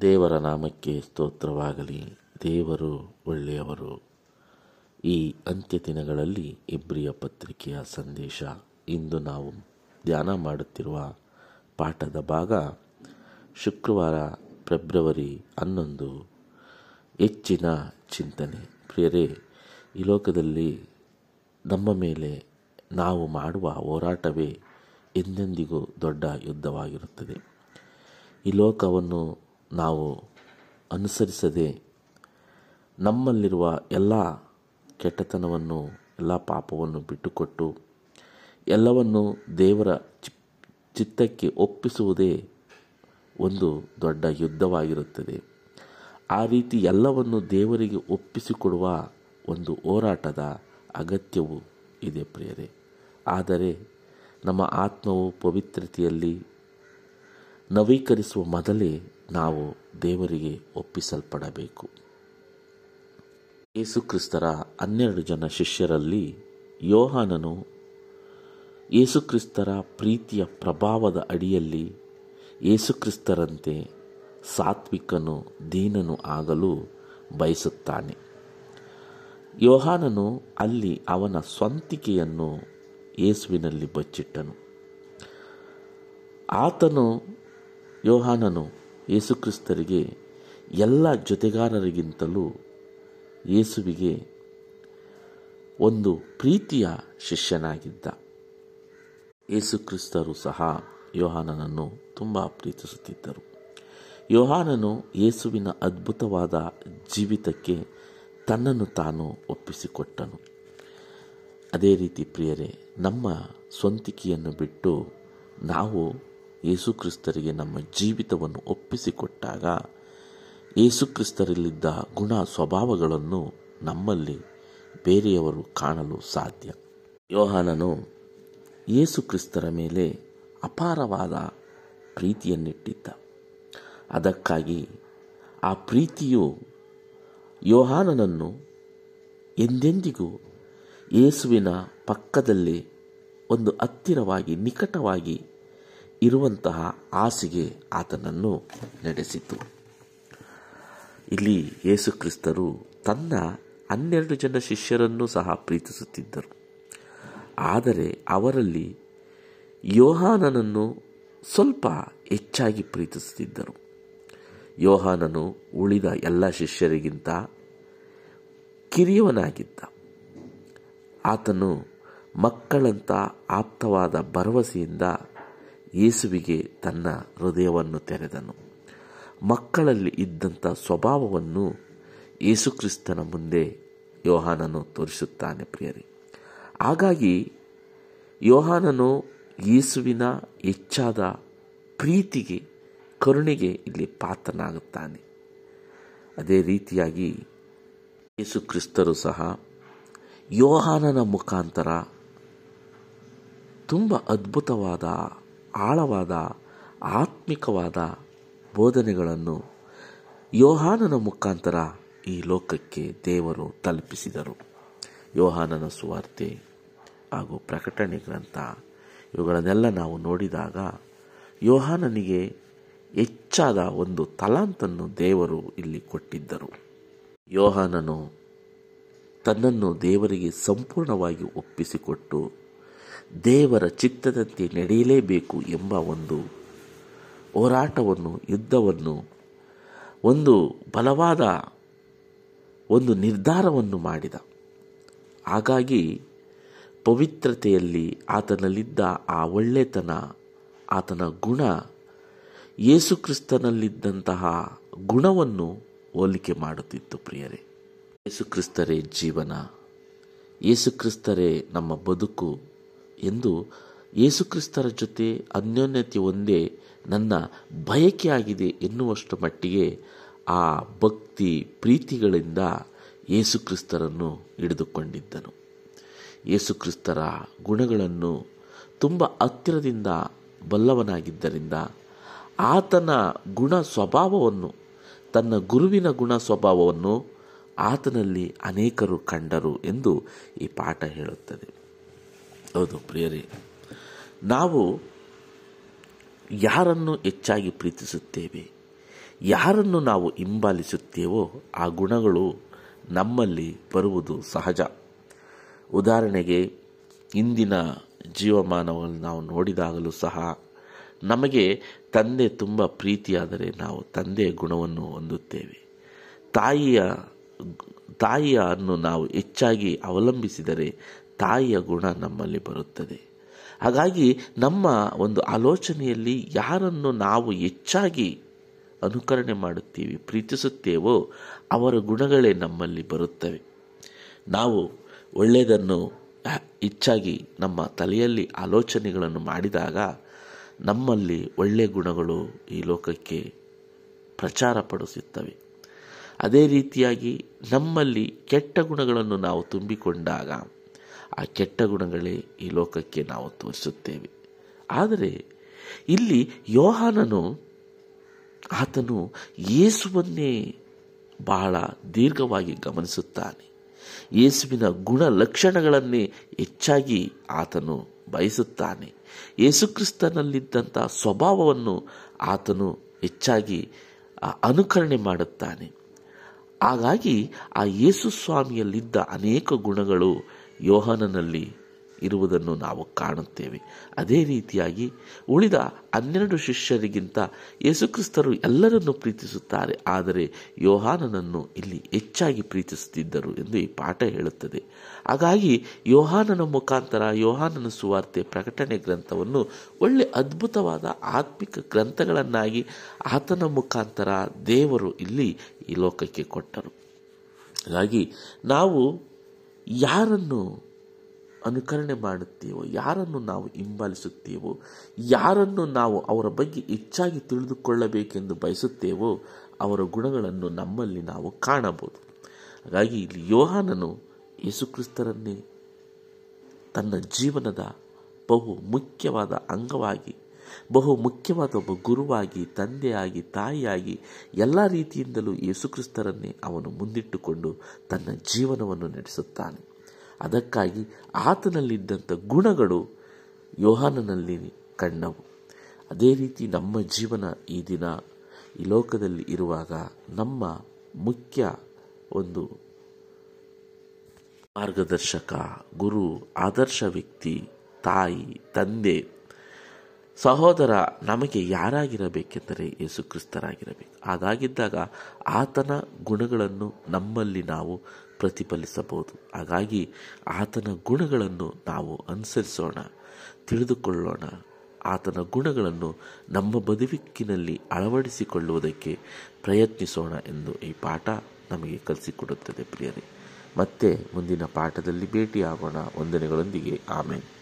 ದೇವರ ನಾಮಕ್ಕೆ ಸ್ತೋತ್ರವಾಗಲಿ. ದೇವರು ಒಳ್ಳೆಯವರು. ಈ ಅಂತ್ಯ ದಿನಗಳಲ್ಲಿ ಇಬ್ರಿಯ ಪತ್ರಿಕೆಯ ಸಂದೇಶ ಇಂದು ನಾವು ಧ್ಯಾನ ಮಾಡುತ್ತಿರುವ ಪಾಠದ ಭಾಗ ಶುಕ್ರವಾರ, ಫೆಬ್ರವರಿ ಹನ್ನೊಂದು. ಹೆಚ್ಚಿನ ಚಿಂತನೆ. ಪ್ರಿಯರೇ, ಈ ಲೋಕದಲ್ಲಿ ನಮ್ಮ ಮೇಲೆ ನಾವು ಮಾಡುವ ಹೋರಾಟವೇ ಎಂದೆಂದಿಗೂ ದೊಡ್ಡ ಯುದ್ಧವಾಗಿರುತ್ತದೆ. ಈ ಲೋಕವನ್ನು ನಾವು ಅನುಸರಿಸದೆ ನಮ್ಮಲ್ಲಿರುವ ಎಲ್ಲ ಕೆಟ್ಟತನವನ್ನು, ಎಲ್ಲ ಪಾಪವನ್ನು ಬಿಟ್ಟುಕೊಟ್ಟು ಎಲ್ಲವನ್ನು ದೇವರ ಚಿತ್ತಕ್ಕೆ ಒಪ್ಪಿಸುವುದೇ ಒಂದು ದೊಡ್ಡ ಯುದ್ಧವಾಗಿರುತ್ತದೆ. ಆ ರೀತಿ ಎಲ್ಲವನ್ನು ದೇವರಿಗೆ ಒಪ್ಪಿಸಿಕೊಡುವ ಒಂದು ಹೋರಾಟದ ಅಗತ್ಯವು ಇದೆ ಪ್ರಿಯರೇ. ಆದರೆ ನಮ್ಮ ಆತ್ಮವು ಪವಿತ್ರತೆಯಲ್ಲಿ ನವೀಕರಿಸುವ ಮೊದಲೇ ನಾವು ದೇವರಿಗೆ ಒಪ್ಪಿಸಲ್ಪಡಬೇಕು. ಯೇಸುಕ್ರಿಸ್ತರ ಹನ್ನೆರಡು ಜನ ಶಿಷ್ಯರಲ್ಲಿ ಯೋಹಾನನು ಯೇಸುಕ್ರಿಸ್ತರ ಪ್ರೀತಿಯ ಪ್ರಭಾವದ ಅಡಿಯಲ್ಲಿ ಯೇಸುಕ್ರಿಸ್ತರಂತೆ ಸಾತ್ವಿಕನು ದೀನನು ಆಗಲು ಬಯಸುತ್ತಾನೆ. ಯೋಹಾನನು ಅಲ್ಲಿ ಅವನ ಸ್ವಂತಿಕೆಯನ್ನು ಯೇಸುವಿನಲ್ಲಿ ಬಚ್ಚಿಟ್ಟನು. ಆತನು ಯೋಹಾನನು ಯೇಸುಕ್ರಿಸ್ತರಿಗೆ ಎಲ್ಲ ಜೊತೆಗಾರರಿಗಿಂತಲೂ ಯೇಸುವಿಗೆ ಒಂದು ಪ್ರೀತಿಯ ಶಿಷ್ಯನಾಗಿದ್ದ. ಯೇಸುಕ್ರಿಸ್ತರು ಸಹ ಯೋಹಾನನನ್ನು ತುಂಬ ಪ್ರೀತಿಸುತ್ತಿದ್ದರು. ಯೋಹಾನನು ಯೇಸುವಿನ ಅದ್ಭುತವಾದ ಜೀವಿತಕ್ಕೆ ತನ್ನನ್ನು ತಾನು ಒಪ್ಪಿಸಿಕೊಟ್ಟನು. ಅದೇ ರೀತಿ ಪ್ರಿಯರೇ, ನಮ್ಮ ಸ್ವಂತಿಕೆಯನ್ನು ಬಿಟ್ಟು ನಾವು ಯೇಸುಕ್ರಿಸ್ತರಿಗೆ ನಮ್ಮ ಜೀವಿತವನ್ನು ಒಪ್ಪಿಸಿಕೊಟ್ಟಾಗ ಯೇಸುಕ್ರಿಸ್ತರಲ್ಲಿದ್ದ ಗುಣ ಸ್ವಭಾವಗಳನ್ನು ನಮ್ಮಲ್ಲಿ ಬೇರೆಯವರು ಕಾಣಲು ಸಾಧ್ಯ. ಯೋಹಾನನು ಯೇಸುಕ್ರಿಸ್ತರ ಮೇಲೆ ಅಪಾರವಾದ ಪ್ರೀತಿಯನ್ನಿಟ್ಟಿದ್ದ. ಅದಕ್ಕಾಗಿ ಆ ಪ್ರೀತಿಯು ಯೋಹಾನನನ್ನು ಎಂದೆಂದಿಗೂ ಯೇಸುವಿನ ಪಕ್ಕದಲ್ಲಿ ಒಂದು ಹತ್ತಿರವಾಗಿ, ನಿಕಟವಾಗಿ ಇರುವಂತಹ ಆಸೆಗೆ ಆತನನ್ನು ನಡೆಸಿತು. ಇಲ್ಲಿ ಯೇಸುಕ್ರಿಸ್ತರು ತನ್ನ ಹನ್ನೆರಡು ಜನ ಶಿಷ್ಯರನ್ನು ಸಹ ಪ್ರೀತಿಸುತ್ತಿದ್ದರು. ಆದರೆ ಅವರಲ್ಲಿ ಯೋಹಾನನನ್ನು ಸ್ವಲ್ಪ ಹೆಚ್ಚಾಗಿ ಪ್ರೀತಿಸುತ್ತಿದ್ದರು. ಯೋಹಾನನು ಉಳಿದ ಎಲ್ಲ ಶಿಷ್ಯರಿಗಿಂತ ಕಿರಿಯವನಾಗಿದ್ದ. ಆತನು ಮಕ್ಕಳಂತ ಆಪ್ತವಾದ ಭರವಸೆಯಿಂದ ಯೇಸುವಿಗೆ ತನ್ನ ಹೃದಯವನ್ನು ತೆರೆದನು. ಮಕ್ಕಳಲ್ಲಿ ಇದ್ದಂಥ ಸ್ವಭಾವವನ್ನು ಯೇಸುಕ್ರಿಸ್ತನ ಮುಂದೆ ಯೋಹಾನನು ತೋರಿಸುತ್ತಾನೆ ಪ್ರಿಯರಿ. ಹಾಗಾಗಿ ಯೋಹಾನನು ಯೇಸುವಿನ ಹೆಚ್ಚಾದ ಪ್ರೀತಿಗೆ, ಕರುಣೆಗೆ ಇಲ್ಲಿ ಪಾತ್ರನಾಗುತ್ತಾನೆ. ಅದೇ ರೀತಿಯಾಗಿ ಯೇಸುಕ್ರಿಸ್ತರು ಸಹ ಯೋಹಾನನ ಮುಖಾಂತರ ತುಂಬ ಅದ್ಭುತವಾದ ಆಳವಾದ, ಆತ್ಮಿಕವಾದ ಬೋಧನೆಗಳನ್ನು ಯೋಹಾನನ ಮುಖಾಂತರ ಈ ಲೋಕಕ್ಕೆ ದೇವರು ತಲುಪಿಸಿದರು. ಯೋಹಾನನ ಸುವಾರ್ತೆ ಹಾಗೂ ಪ್ರಕಟಣೆ ಗ್ರಂಥ, ಇವುಗಳನ್ನೆಲ್ಲ ನಾವು ನೋಡಿದಾಗ ಯೋಹಾನನಿಗೆ ಹೆಚ್ಚಾದ ಒಂದು ತಲಾಂತನ್ನು ದೇವರು ಇಲ್ಲಿ ಕೊಟ್ಟಿದ್ದರು. ಯೋಹಾನನು ತನ್ನನ್ನು ದೇವರಿಗೆ ಸಂಪೂರ್ಣವಾಗಿ ಒಪ್ಪಿಸಿಕೊಟ್ಟು ದೇವರ ಚಿತ್ತದಂತೆ ನಡೆಯಲೇಬೇಕು ಎಂಬ ಒಂದು ಹೋರಾಟವನ್ನು, ಯುದ್ಧವನ್ನು, ಒಂದು ಬಲವಾದ ಒಂದು ನಿರ್ಧಾರವನ್ನು ಮಾಡಿದ. ಹಾಗಾಗಿ ಪವಿತ್ರತೆಯಲ್ಲಿ ಆತನಲ್ಲಿದ್ದ ಆ ಒಳ್ಳೆತನ, ಆತನ ಗುಣ, ಯೇಸುಕ್ರಿಸ್ತನಲ್ಲಿದ್ದಂತಹ ಗುಣವನ್ನು ಹೋಲಿಕೆ ಮಾಡುತ್ತಿತ್ತು ಪ್ರಿಯರೇ. ಯೇಸುಕ್ರಿಸ್ತರೇ ಜೀವನ, ಯೇಸುಕ್ರಿಸ್ತರೇ ನಮ್ಮ ಬದುಕು. ಎಂದು ಯೇಸುಕ್ರಿಸ್ತರ ಜೊತೆ ಅನ್ಯೋನ್ಯತೆ ಒಂದೇ ನನ್ನ ಬಯಕೆಯಾಗಿದೆ ಎನ್ನುವಷ್ಟು ಮಟ್ಟಿಗೆ ಆ ಭಕ್ತಿ ಪ್ರೀತಿಗಳಿಂದ ಯೇಸುಕ್ರಿಸ್ತರನ್ನು ಹಿಡಿದುಕೊಂಡಿದ್ದನು. ಯೇಸುಕ್ರಿಸ್ತರ ಗುಣಗಳನ್ನು ತುಂಬ ಹತ್ತಿರದಿಂದ ಬಲ್ಲವನಾಗಿದ್ದರಿಂದ ಆತನ ಗುಣ ಸ್ವಭಾವವನ್ನು, ತನ್ನ ಗುರುವಿನ ಗುಣ ಸ್ವಭಾವವನ್ನು ಆತನಲ್ಲಿ ಅನೇಕರು ಕಂಡರು ಎಂದು ಈ ಪಾಠ ಹೇಳುತ್ತದೆ. ಹೌದು, ಪ್ರಿಯರಿ. ನಾವು ಯಾರನ್ನು ಹೆಚ್ಚಾಗಿ ಪ್ರೀತಿಸುತ್ತೇವೆ, ಯಾರನ್ನು ನಾವು ಹಿಂಬಾಲಿಸುತ್ತೇವೋ ಆ ಗುಣಗಳು ನಮ್ಮಲ್ಲಿ ಬರುವುದು ಸಹಜ. ಉದಾಹರಣೆಗೆ, ಇಂದಿನ ಜೀವಮಾನವನ್ನು ನಾವು ನೋಡಿದಾಗಲೂ ಸಹ ನಮಗೆ ತಂದೆ ತುಂಬ ಪ್ರೀತಿಯಾದರೆ ನಾವು ತಂದೆಯ ಗುಣವನ್ನು ಹೊಂದುತ್ತೇವೆ. ತಾಯಿಯ ತಾಯಿಯನ್ನು ನಾವು ಹೆಚ್ಚಾಗಿ ಅವಲಂಬಿಸಿದರೆ ತಾಯಿಯ ಗುಣ ನಮ್ಮಲ್ಲಿ ಬರುತ್ತದೆ. ಹಾಗಾಗಿ ನಮ್ಮ ಒಂದು ಆಲೋಚನೆಯಲ್ಲಿ ಯಾರನ್ನು ನಾವು ಹೆಚ್ಚಾಗಿ ಅನುಕರಣೆ ಮಾಡುತ್ತೀವಿ, ಪ್ರೀತಿಸುತ್ತೇವೋ ಅವರ ಗುಣಗಳೇ ನಮ್ಮಲ್ಲಿ ಬರುತ್ತವೆ. ನಾವು ಒಳ್ಳೆಯದನ್ನು ಹೆಚ್ಚಾಗಿ ನಮ್ಮ ತಲೆಯಲ್ಲಿ ಆಲೋಚನೆಗಳನ್ನು ಮಾಡಿದಾಗ ನಮ್ಮಲ್ಲಿ ಒಳ್ಳೆಯ ಗುಣಗಳು ಈ ಲೋಕಕ್ಕೆ ಪ್ರಚಾರ ಪಡಿಸುತ್ತವೆ. ಅದೇ ರೀತಿಯಾಗಿ ನಮ್ಮಲ್ಲಿ ಕೆಟ್ಟ ಗುಣಗಳನ್ನು ನಾವು ತುಂಬಿಕೊಂಡಾಗ ಆ ಕೆಟ್ಟ ಗುಣಗಳೇ ಈ ಲೋಕಕ್ಕೆ ನಾವು ತೋರಿಸುತ್ತೇವೆ. ಆದರೆ ಇಲ್ಲಿ ಯೋಹಾನನು ಆತನು ಯೇಸುವನ್ನೇ ಬಹಳ ದೀರ್ಘವಾಗಿ ಗಮನಿಸುತ್ತಾನೆ. ಯೇಸುವಿನ ಗುಣ ಲಕ್ಷಣಗಳನ್ನೇ ಹೆಚ್ಚಾಗಿ ಆತನು ಬಯಸುತ್ತಾನೆ. ಯೇಸುಕ್ರಿಸ್ತನಲ್ಲಿದ್ದಂಥ ಸ್ವಭಾವವನ್ನು ಆತನು ಹೆಚ್ಚಾಗಿ ಅನುಕರಣೆ ಮಾಡುತ್ತಾನೆ. ಹಾಗಾಗಿ ಆ ಯೇಸು ಸ್ವಾಮಿಯಲ್ಲಿದ್ದ ಅನೇಕ ಗುಣಗಳು ಯೋಹನನಲ್ಲಿ. ಇರುವುದನ್ನು ನಾವು ಕಾಣುತ್ತೇವೆ. ಅದೇ ರೀತಿಯಾಗಿ ಉಳಿದ ಹನ್ನೆರಡು ಶಿಷ್ಯರಿಗಿಂತ ಯೇಸುಕ್ರಿಸ್ತರು ಎಲ್ಲರನ್ನು ಪ್ರೀತಿಸುತ್ತಾರೆ. ಆದರೆ ಯೋಹಾನನನ್ನು ಇಲ್ಲಿ ಹೆಚ್ಚಾಗಿ ಪ್ರೀತಿಸುತ್ತಿದ್ದರು ಎಂದು ಈ ಪಾಠ ಹೇಳುತ್ತದೆ. ಹಾಗಾಗಿ ಯೋಹಾನನ ಮುಖಾಂತರ ಯೋಹಾನನ ಸುವಾರ್ತೆ ಪ್ರಕಟಣೆ ಗ್ರಂಥವನ್ನು ಒಳ್ಳೆ ಅದ್ಭುತವಾದ ಆತ್ಮಿಕ ಗ್ರಂಥಗಳನ್ನಾಗಿ ಆತನ ಮುಖಾಂತರ ದೇವರು ಇಲ್ಲಿ ಈ ಲೋಕಕ್ಕೆ ಕೊಟ್ಟರು. ಹಾಗಾಗಿ ನಾವು ಯಾರನ್ನು ಅನುಕರಣೆ ಮಾಡುತ್ತೇವೋ? ಯಾರನ್ನು ನಾವು ಹಿಂಬಾಲಿಸುತ್ತೇವೋ? ಯಾರನ್ನು ನಾವು ಅವರ ಬಗ್ಗೆ ಹೆಚ್ಚಾಗಿ ತಿಳಿದುಕೊಳ್ಳಬೇಕೆಂದು ಬಯಸುತ್ತೇವೋ, ಅವರ ಗುಣಗಳನ್ನು ನಮ್ಮಲ್ಲಿ ನಾವು ಕಾಣಬಹುದು. ಹಾಗಾಗಿ ಇಲ್ಲಿ ಯೋಹಾನನು ಯೇಸುಕ್ರಿಸ್ತರನ್ನೇ ತನ್ನ ಜೀವನದ ಬಹು ಮುಖ್ಯವಾದ ಅಂಗವಾಗಿ, ಬಹು ಮುಖ್ಯವಾದ ಒಬ್ಬ ಗುರುವಾಗಿ, ತಂದೆಯಾಗಿ, ತಾಯಿಯಾಗಿ ಎಲ್ಲ ರೀತಿಯಿಂದಲೂ ಯೇಸುಕ್ರಿಸ್ತರನ್ನೇ ಅವನು ಮುಂದಿಟ್ಟುಕೊಂಡು ತನ್ನ ಜೀವನವನ್ನು ನಡೆಸುತ್ತಾನೆ. ಅದಕ್ಕಾಗಿ ಆತನಲ್ಲಿದ್ದಂಥ ಗುಣಗಳು ಯೋಹಾನನಲ್ಲಿ ಕಂಡವು. ಅದೇ ರೀತಿ ನಮ್ಮ ಜೀವನ ಈ ದಿನ ಈ ಲೋಕದಲ್ಲಿ ಇರುವಾಗ ನಮ್ಮ ಮುಖ್ಯ ಒಂದು ಮಾರ್ಗದರ್ಶಕ, ಗುರು, ಆದರ್ಶ ವ್ಯಕ್ತಿ, ತಾಯಿ, ತಂದೆ, ಸಹೋದರ ನಮಗೆ ಯಾರಾಗಿರಬೇಕೆಂದರೆ ಯೇಸುಕ್ರಿಸ್ತರಾಗಿರಬೇಕು ಹಾಗಾಗಿದ್ದಾಗ ಆತನ ಗುಣಗಳನ್ನು ನಮ್ಮಲ್ಲಿ ನಾವು ಪ್ರತಿಫಲಿಸಬಹುದು. ಹಾಗಾಗಿ ಆತನ ಗುಣಗಳನ್ನು ನಾವು ಅನುಸರಿಸೋಣ, ತಿಳಿದುಕೊಳ್ಳೋಣ. ಆತನ ಗುಣಗಳನ್ನು ನಮ್ಮ ಬದುಕಿನಲ್ಲಿ ಅಳವಡಿಸಿಕೊಳ್ಳುವುದಕ್ಕೆ ಪ್ರಯತ್ನಿಸೋಣ ಎಂದು ಈ ಪಾಠ ನಮಗೆ ಕಲಿಸಿಕೊಡುತ್ತದೆ ಪ್ರಿಯರೇ. ಮತ್ತೆ ಮುಂದಿನ ಪಾಠದಲ್ಲಿ ಭೇಟಿಯಾಗೋಣ. ವಂದನೆಗಳೊಂದಿಗೆ. ಆಮೇಲೆ